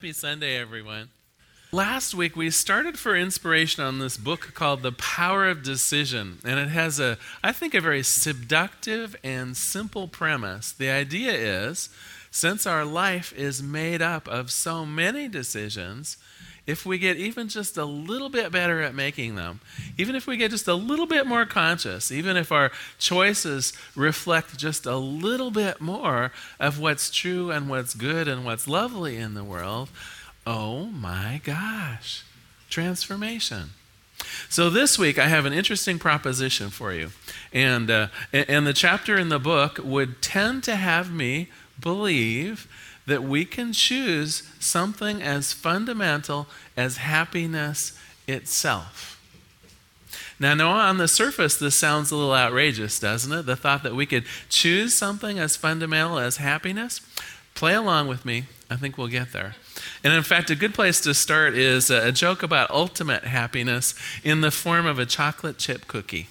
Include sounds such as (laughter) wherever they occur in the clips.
Happy Sunday, everyone. Last week, we started for inspiration on this book called The Power of Decision. And it has a, I think, a very seductive and simple premise. The idea is since our life is made up of so many decisions, if we get even just a little bit better at making them, even if we get just a little bit more conscious, even if our choices reflect just a little bit more of what's true and what's good and what's lovely in the world, oh my gosh, transformation. So this week I have an interesting proposition for you, and uh, and the chapter in the book would tend to have me believe that we can choose something as fundamental as happiness itself. Now, no, on the surface, this sounds a little outrageous, doesn't it? The thought that we could choose something as fundamental as happiness. Play along with me. I think we'll get there. And in fact, a good place to start is a joke about ultimate happiness in the form of a chocolate chip cookie.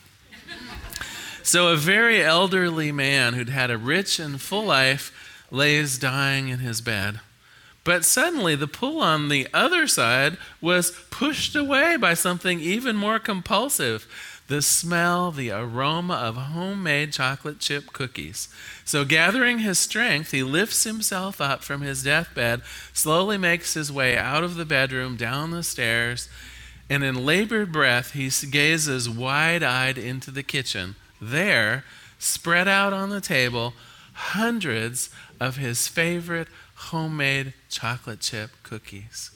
So, a very elderly man who'd had a rich and full life lays dying in his bed. But suddenly, the pull on the other side was pushed away by something even more compulsive the smell, the aroma of homemade chocolate chip cookies. So, gathering his strength, he lifts himself up from his deathbed, slowly makes his way out of the bedroom, down the stairs, and in labored breath, he gazes wide eyed into the kitchen. There, spread out on the table, hundreds of his favorite homemade chocolate chip cookies.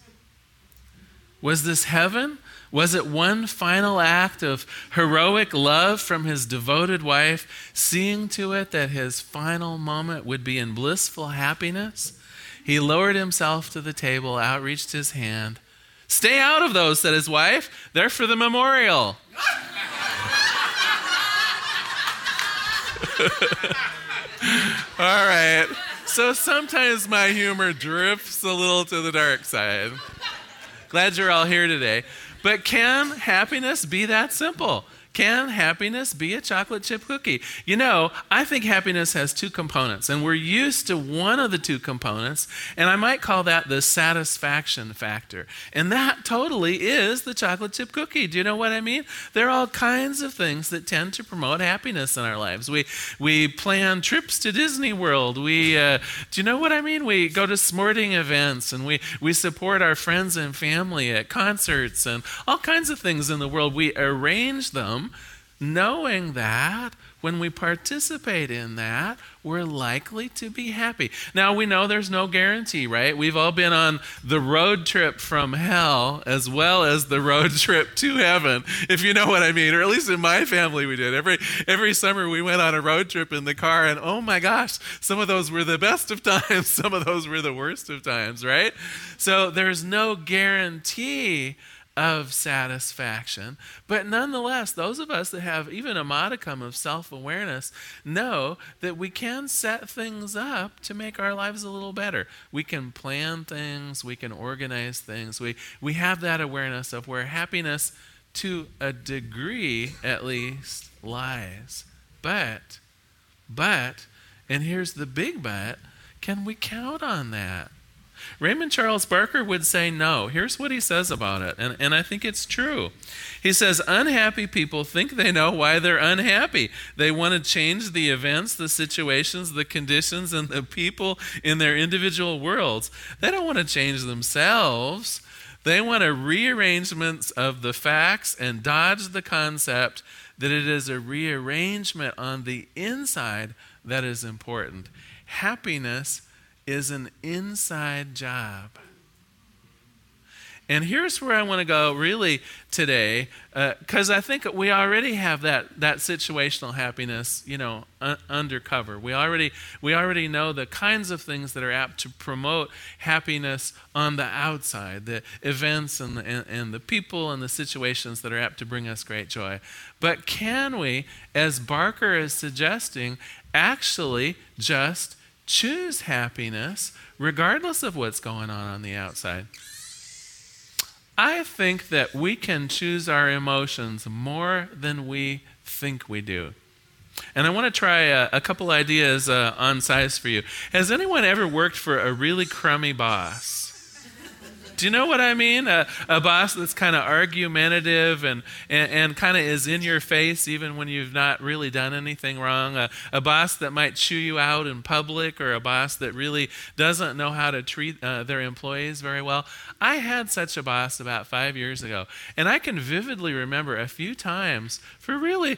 Was this heaven? Was it one final act of heroic love from his devoted wife, seeing to it that his final moment would be in blissful happiness? He lowered himself to the table, outreached his hand. Stay out of those, said his wife. They're for the memorial. (laughs) All right. So sometimes my humor drifts a little to the dark side. Glad you're all here today. But can happiness be that simple? Can happiness be a chocolate chip cookie? You know, I think happiness has two components, and we're used to one of the two components, and I might call that the satisfaction factor. And that totally is the chocolate chip cookie. Do you know what I mean? There are all kinds of things that tend to promote happiness in our lives. We we plan trips to Disney World. We uh, do you know what I mean? We go to sporting events, and we we support our friends and family at concerts and all kinds of things in the world. We arrange them knowing that when we participate in that, we're likely to be happy. Now, we know there's no guarantee, right? We've all been on the road trip from hell as well as the road (laughs) trip to heaven, if you know what I mean, or at least in my family we did. Every, every summer we went on a road trip in the car, and oh my gosh, some of those were the best of (laughs) times, some of those were the worst of times, right? So there's no guarantee of satisfaction. But nonetheless, those of us that have even a modicum of self awareness know that we can set things up to make our lives a little better. We can plan things, we can organize things. We, we have that awareness of where happiness, to a degree at least, lies. But, but, and here's the big but, can we count on that? Raymond Charles Barker would say no. Here's what he says about it, and, and I think it's true. He says, Unhappy people think they know why they're unhappy. They want to change the events, the situations, the conditions, and the people in their individual worlds. They don't want to change themselves. They want a rearrangement of the facts and dodge the concept that it is a rearrangement on the inside that is important. Happiness is an inside job. And here's where I want to go really today, because uh, I think we already have that, that situational happiness, you know, un- undercover. We already, we already know the kinds of things that are apt to promote happiness on the outside, the events and the, and, and the people and the situations that are apt to bring us great joy. But can we, as Barker is suggesting, actually just choose happiness regardless of what's going on on the outside. I think that we can choose our emotions more than we think we do. And I want to try a, a couple ideas uh, on size for you. Has anyone ever worked for a really crummy boss? Do you know what I mean? A, a boss that's kind of argumentative and, and, and kind of is in your face even when you've not really done anything wrong. A, a, boss that might chew you out in public or a boss that really doesn't know how to treat uh, their employees very well. I had such a boss about five years ago, and I can vividly remember a few times for really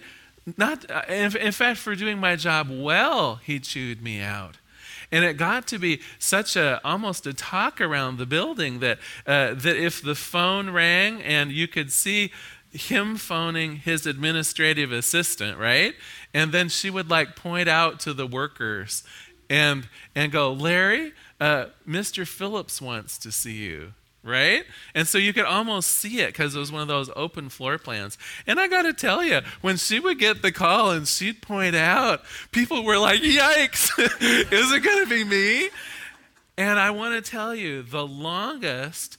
not, uh, in, in fact, for doing my job well, he chewed me out. And it got to be such a almost a talk around the building that uh, that if the phone rang and you could see him phoning his administrative assistant, right? And then she would like point out to the workers and and go, Larry, uh, Mr. Phillips wants to see you right? And so you could almost see it because it was one of those open floor plans. And I got to tell you, when she would get the call and she'd point out, people were like, yikes, (laughs) is it going to be me? And I want to tell you, the longest,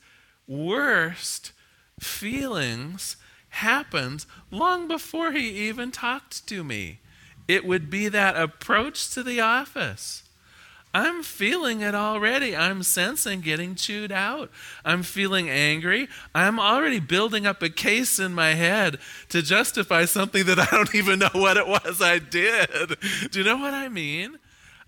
worst feelings happened long before he even talked to me. It would be that approach to the office I'm feeling it already. I'm sensing getting chewed out. I'm feeling angry. I'm already building up a case in my head to justify something that I don't even know what it was I did. Do you know what I mean?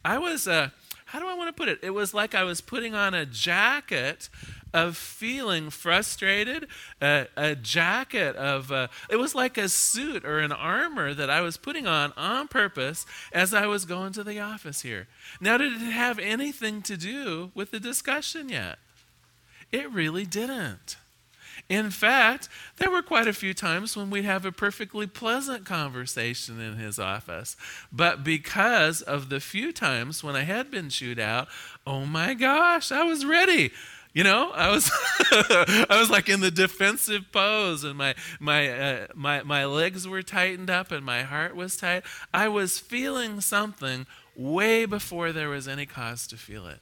I was, uh, how do I want to put it? It was like I was putting on a jacket of feeling frustrated, a, a jacket of, uh, it was like a suit or an armor that I was putting on on purpose as I was going to the office here. Now, did it have anything to do with the discussion yet? It really didn't. In fact, there were quite a few times when we'd have a perfectly pleasant conversation in his office. But because of the few times when I had been chewed out, oh my gosh, I was ready. You know, I was (laughs) I was like in the defensive pose and my my uh, my my legs were tightened up and my heart was tight. I was feeling something way before there was any cause to feel it.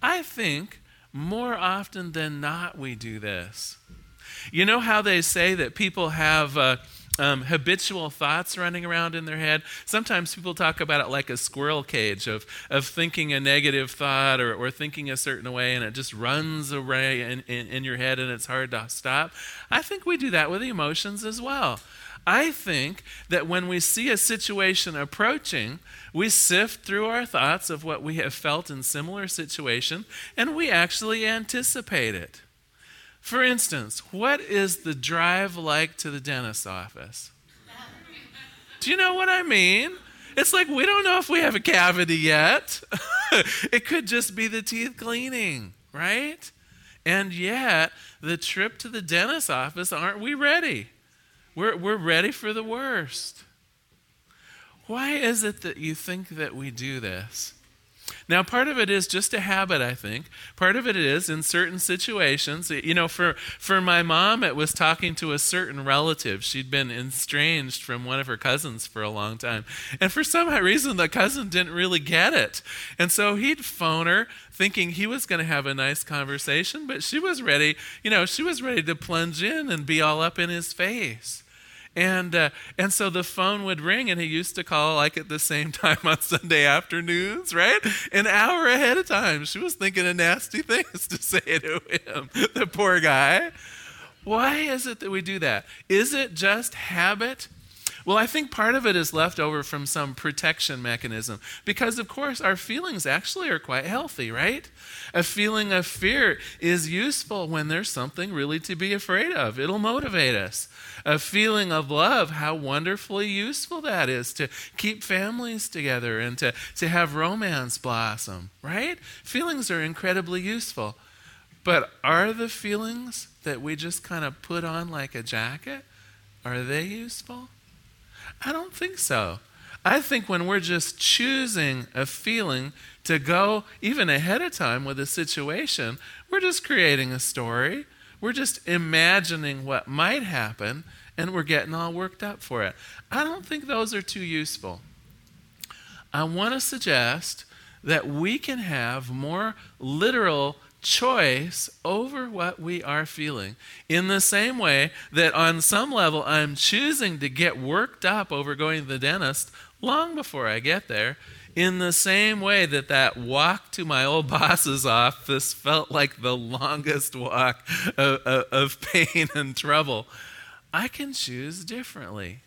I think more often than not we do this. You know how they say that people have uh, um, habitual thoughts running around in their head. Sometimes people talk about it like a squirrel cage of, of thinking a negative thought or, or thinking a certain way and it just runs away in, in, in your head and it's hard to stop. I think we do that with emotions as well. I think that when we see a situation approaching, we sift through our thoughts of what we have felt in similar situation and we actually anticipate it. For instance, what is the drive like to the dentist's office? Do you know what I mean? It's like we don't know if we have a cavity yet. (laughs) it could just be the teeth cleaning, right? And yet, the trip to the dentist's office, aren't we ready? We're, we're ready for the worst. Why is it that you think that we do this? Now, part of it is just a habit, I think. Part of it is in certain situations. You know, for, for my mom, it was talking to a certain relative. She'd been estranged from one of her cousins for a long time. And for some reason, the cousin didn't really get it. And so he'd phone her thinking he was going to have a nice conversation, but she was ready, you know, she was ready to plunge in and be all up in his face. And, uh, and so the phone would ring, and he used to call like at the same (laughs) time on Sunday afternoons, right? An hour ahead of time. She was thinking of nasty (laughs) things to say to him, the poor guy. Why is it that we do that? Is it just habit? Well, I think part of it is left over from some protection mechanism because, of course, our feelings actually are quite healthy, right? A feeling of fear is useful when there's something really to be afraid of, it'll motivate us. A feeling of love, how wonderfully useful that is to keep families together and to, to have romance blossom, right? Feelings are incredibly useful. But are the feelings that we just kind of put on like a jacket, are they useful? I don't think so. I think when we're just choosing a feeling to go even ahead of time with a situation, we're just creating a story. We're just imagining what might happen and we're getting all worked up for it. I don't think those are too useful. I want to suggest that we can have more literal choice over what we are feeling. In the same way that on some level I'm choosing to get worked up over going to the dentist long before I get there, In the same way that that walk to my old (laughs) boss's office felt like the longest walk of, of, (laughs) of pain and trouble, I can choose differently.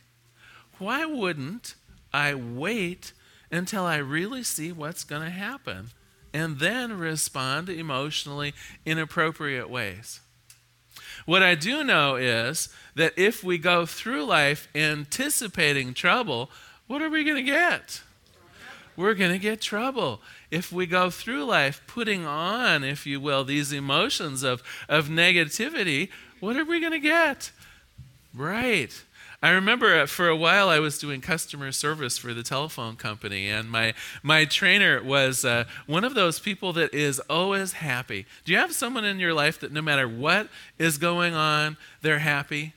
Why wouldn't I wait until I really see what's going to happen and then respond emotionally in appropriate ways? What I do know is that if we go through life anticipating trouble, what are we going to get? We're going to get trouble. If we go through life putting on, if you will, these emotions of, of negativity, what are we going to get? Right. I remember for a while I was doing customer service for the telephone company, and my, my trainer was uh, one of those people that is always happy. Do you have someone in your life that no matter what is going on, they're happy?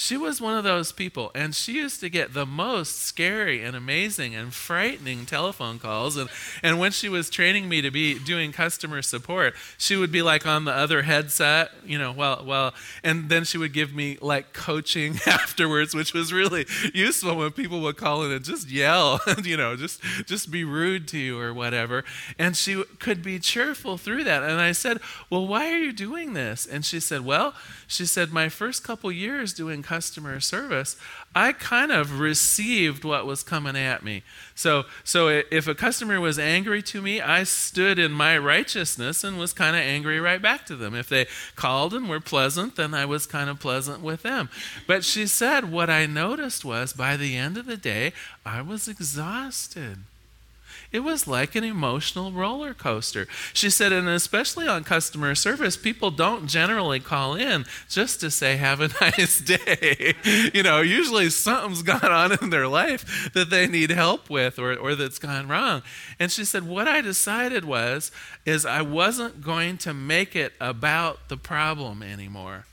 She was one of those people, and she used to get the most scary and amazing and frightening telephone calls. And, and when she was training me to be doing customer support, she would be like on the other headset, you know, well, well, and then she would give me like coaching (laughs) afterwards, which was really useful when people would call in and just yell, (laughs) you know, just just be rude to you or whatever. And she could be cheerful through that. And I said, "Well, why are you doing this?" And she said, "Well," she said, "my first couple years doing customer service, I kind of received what was coming at me. So, so if a customer was angry to me, I stood in my righteousness and was kind of angry right back to them. If they called and were pleasant, then I was kind of pleasant with them. But she said, what I noticed was by the end of the day, I was exhausted. It was like an emotional roller coaster. She said, and especially on customer service, people don't generally call in just to say, have a (laughs) nice day. you know, usually something's gone on in their life that they need help with or, or that's gone wrong. And she said, what I decided was, is I wasn't going to make it about the problem anymore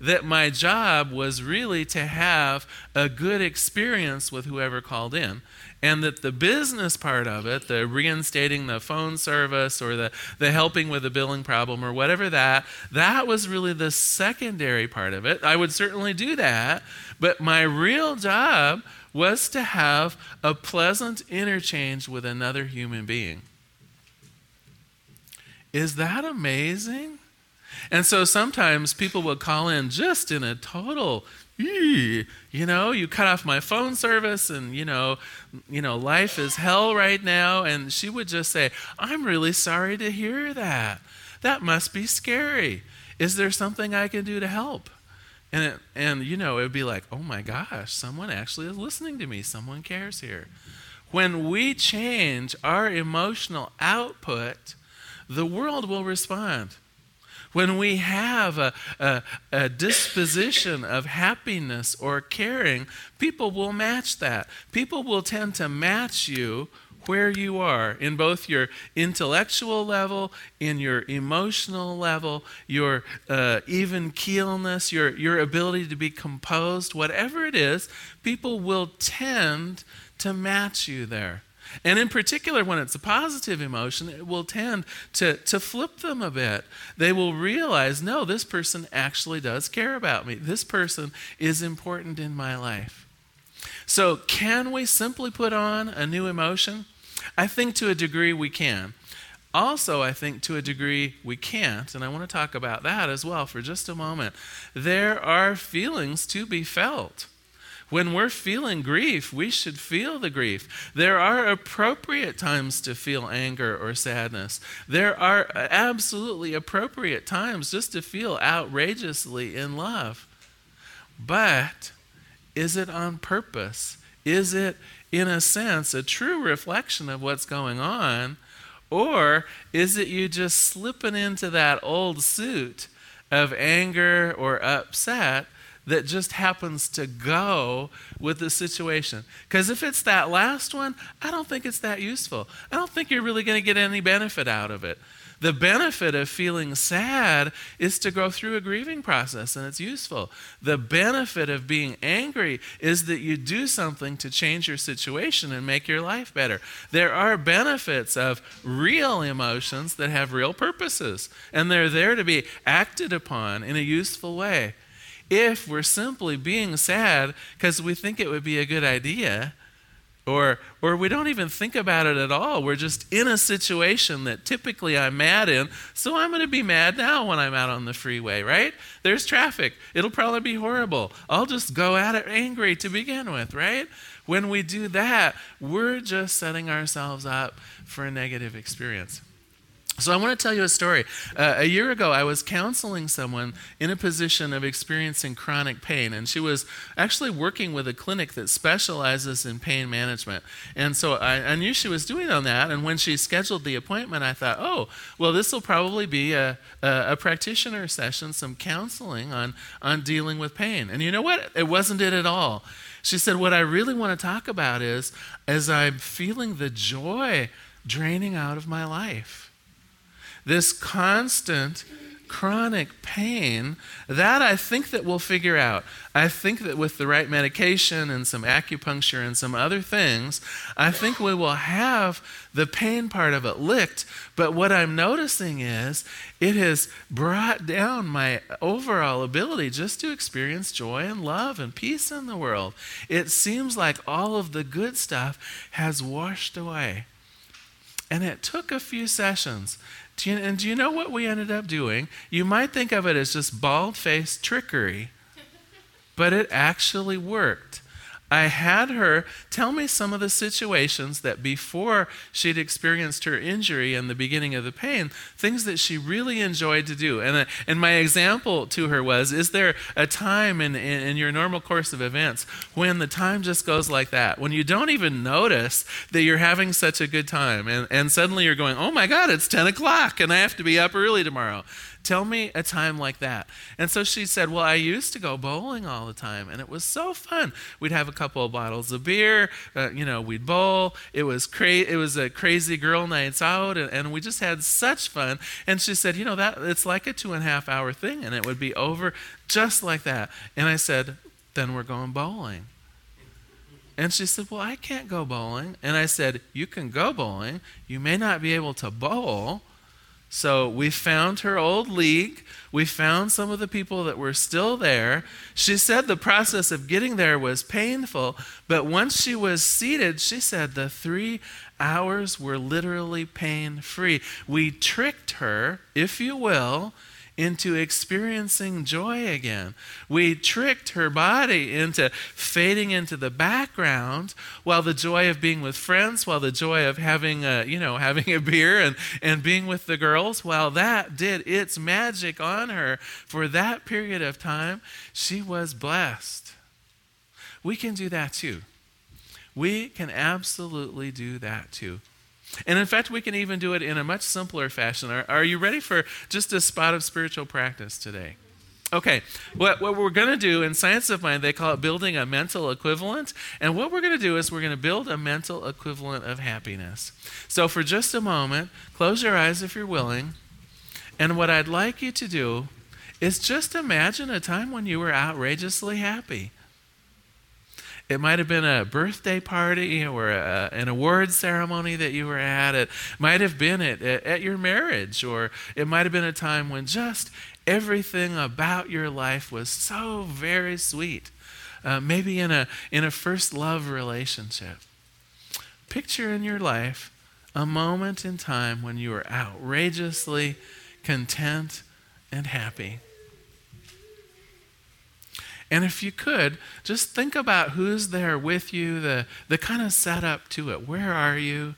that my job was really to have a good experience with whoever called in and that the business part of it, the reinstating the phone service or the, the helping with the billing problem or whatever that, that was really the secondary part of it. I would certainly do that, but my real job was to have a pleasant interchange with another human being. Is that amazing? And so sometimes people would call in just in a total you know, you cut off my phone service and, you know, you know, life is hell right now. And she would just say, I'm really sorry to hear that. That must be scary. Is there something I can do to help? And, it, and you know, it would be like, oh my gosh, someone actually is listening to me. Someone cares here. When we change our emotional output, the world will respond. When we have a, a, a, disposition of happiness or caring, people will match that. People will tend to match you where you are in both your intellectual level, in your emotional level, your uh, even keelness, your, your ability to be composed, whatever it is, people will tend to match you there. And in particular, when it's a positive emotion, it will tend to, to flip them a bit. They will realize, no, this person actually does care about me. This person is important in my life. So, can we simply put on a new emotion? I think to a degree we can. Also, I think to a degree we can't, and I want to talk about that as well for just a moment. There are feelings to be felt. When we're feeling grief, we should feel the grief. There are appropriate times to feel anger or sadness. There are absolutely appropriate times just to feel outrageously in love. But is it on purpose? Is it, in a sense, a true reflection of what's going on? Or is it you just slipping into that old suit of anger or upset? That just happens to go with the situation. Because if it's that last one, I don't think it's that useful. I don't think you're really going to get any benefit out of it. The benefit of feeling sad is to go through a grieving process, and it's useful. The benefit of being angry is that you do something to change your situation and make your life better. There are benefits of real emotions that have real purposes, and they're there to be acted upon in a useful way if we're simply being sad because we think it would be a good idea, Or, or we don't even think about it at all. We're just in a situation that typically I'm mad in, so I'm going to be mad now when I'm out on the freeway, right? There's traffic. It'll probably be horrible. I'll just go at it angry to begin with, right? When we do that, we're just setting ourselves up for a negative experience. So, I want to tell you a story. Uh, a year ago, I was counseling someone in a position of experiencing chronic pain, and she was actually working with a clinic that specializes in pain management. And so I, I knew she was doing on that, and when she scheduled the appointment, I thought, oh, well, this will probably be a, a, a practitioner session, some counseling on, on dealing with pain. And you know what? It wasn't it at all. She said, What I really want to talk about is as I'm feeling the joy draining out of my life this constant chronic pain that i think that we'll figure out. I think that with the right medication and some acupuncture and some other things i think we will have the pain part of it licked. But what i'm noticing is it has brought down my overall ability just to experience joy and love and peace in the world. It seems like all of the good stuff has washed away. And it took a few sessions do you, and do you know what we ended up doing? You might think of it as just bald faced trickery, but it actually worked. I had her tell me some of the situations that before she'd experienced her injury and the beginning of the pain, things that she really enjoyed to do. And, uh, and my example to her was Is there a time in, in, in your normal course of events when the time just goes like that? When you don't even notice that you're having such a good time, and, and suddenly you're going, Oh my God, it's 10 o'clock and I have to be up early tomorrow. Tell me a time like that. And so she said, Well, I used to go bowling all the time, and it was so fun. We'd have a couple of bottles of beer, uh, you know, we'd bowl. It was cra- It was a crazy girl nights out, and, and we just had such fun. And she said, You know, that it's like a two and a half hour thing, and it would be over just like that. And I said, Then we're going bowling. And she said, Well, I can't go bowling. And I said, You can go bowling. You may not be able to bowl, so we found her old league. We found some of the people that were still there. She said the process of getting there was painful, but once she was seated, she said the three hours were literally pain free. We tricked her, if you will, into experiencing joy again. We tricked her body into fading into the background while the joy of being with friends, while the joy of having a, you know, (laughs) having a beer and, and being with the girls, while that did its magic on her for that period of time, she was blessed. We can do that too. We can absolutely do that too. And in fact, we can even do it in a much simpler fashion. Are, are you ready for just a spot of spiritual practice today? Okay, what, what we're going to do in Science of Mind, they call it building a mental equivalent. And what we're going to do is we're going to build a mental equivalent of happiness. So, for just a moment, close your eyes if you're willing. And what I'd like you to do is just imagine a time when you were outrageously happy. It might have been a birthday party or a, an award ceremony that you were at. It might have been at, at your marriage, or it might have been a time when just everything about your life was so very sweet. Uh, maybe in a, in a first love relationship. Picture in your life a moment in time when you were outrageously content and happy. And if you could, just think about who's there with you, the, the kind of setup to it. Where are you?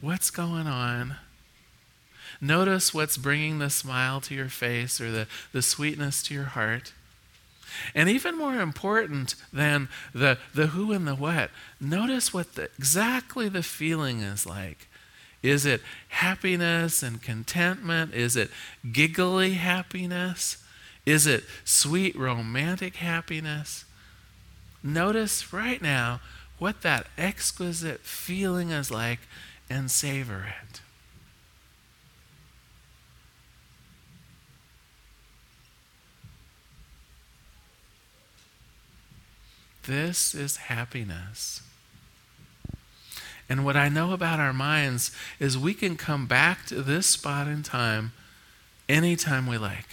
What's going on? Notice what's bringing the smile to your face or the, the sweetness to your heart. And even more important than the, the who and the what, notice what the, exactly the feeling is like. Is it happiness and contentment? Is it giggly happiness? Is it sweet romantic happiness? Notice right now what that exquisite feeling is like and savor it. This is happiness. And what I know about our minds is we can come back to this spot in time anytime we like.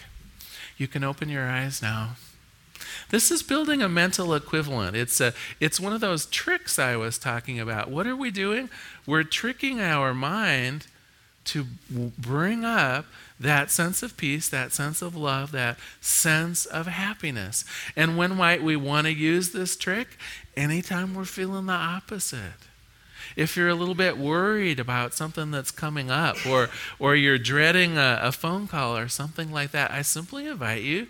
You can open your eyes now. This is building a mental equivalent. It's, a, it's one of those tricks I was talking about. What are we doing? We're tricking our mind to bring up that sense of peace, that sense of love, that sense of happiness. And when might we want to use this trick? Anytime we're feeling the opposite. If you're a little bit worried about something that's coming up or, or you're dreading a, a phone call or something like that, I simply invite you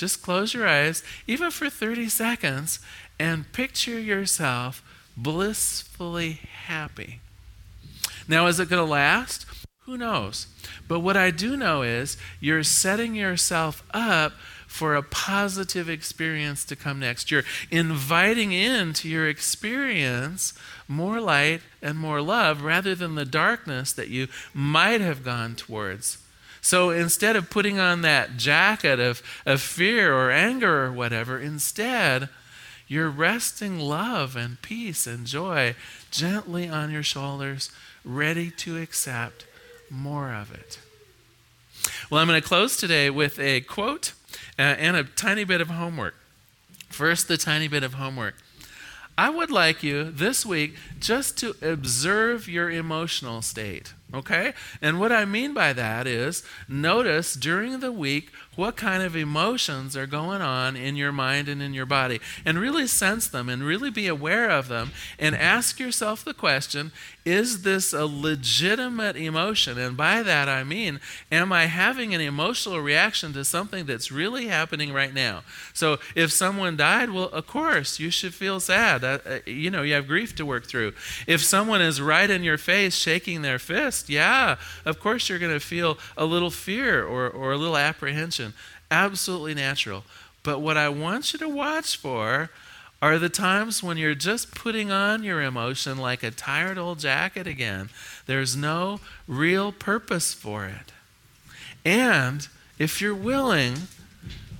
just close your eyes, even for 30 seconds, and picture yourself blissfully happy. Now, is it going to last? Who knows? But what I do know is you're setting yourself up for a positive experience to come next. You're inviting into your experience more light and more love rather than the darkness that you might have gone towards. So instead of putting on that jacket of, of fear or anger or whatever, instead, you're resting love and peace and joy gently on your shoulders, ready to accept more of it. Well, I'm going to close today with a quote uh, and a tiny bit of homework. First, the tiny bit of homework. I would like you this week just to observe your emotional state. Okay? And what I mean by that is notice during the week what kind of emotions are going on in your mind and in your body. And really sense them and really be aware of them. And ask yourself the question is this a legitimate emotion? And by that I mean, am I having an emotional reaction to something that's really happening right now? So if someone died, well, of course, you should feel sad. Uh, uh, you know, you have grief to work through. If someone is right in your face shaking their fist, yeah, of course you're going to feel a little fear or, or a little apprehension. Absolutely natural. But what I want you to watch for are the times when you're just putting on your emotion like a tired old jacket again. There's no real purpose for it. And if you're willing,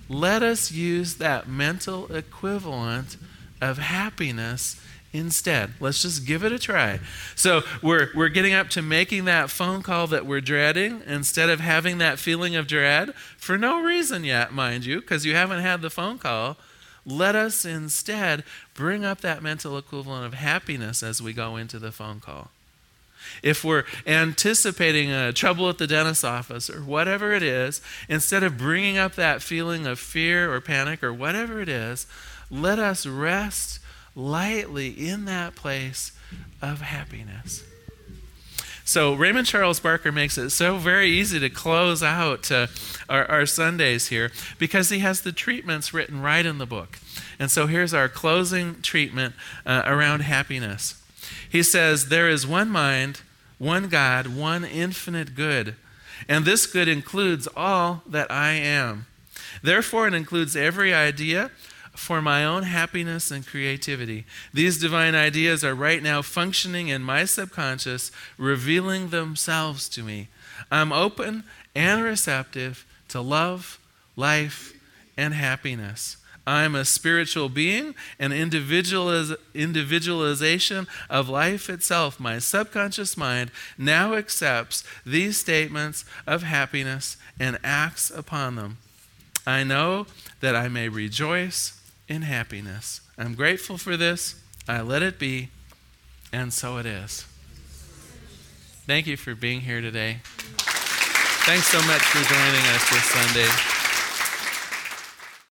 let us use that mental equivalent of happiness instead. Let's just give it a try. So we're, we're getting up to making that phone call that we're dreading instead of having that feeling of dread for no reason yet, mind you, because you haven't had the phone call. Let us instead bring up that mental equivalent of happiness as we go into the phone call. If we're anticipating a trouble at the dentist's office or whatever it is, instead of bringing up that feeling of fear or panic or whatever it is, let us rest lightly in that place of happiness. So, Raymond Charles Barker makes it so very easy to close out uh, our, our Sundays here because he has the treatments written right in the book. And so, here's our closing treatment uh, around happiness. He says, There is one mind, one God, one infinite good, and this good includes all that I am. Therefore, it includes every idea for my own happiness and creativity. These divine ideas are right now functioning in my subconscious, revealing themselves to me. I'm open and receptive to love, life, and happiness. I'm a spiritual being, an individualiz- individualization of life itself. My subconscious mind now accepts these statements of happiness and acts upon them. I know that I may rejoice in happiness. I'm grateful for this. I let it be, and so it is. Thank you for being here today. Thanks so much for joining us this Sunday.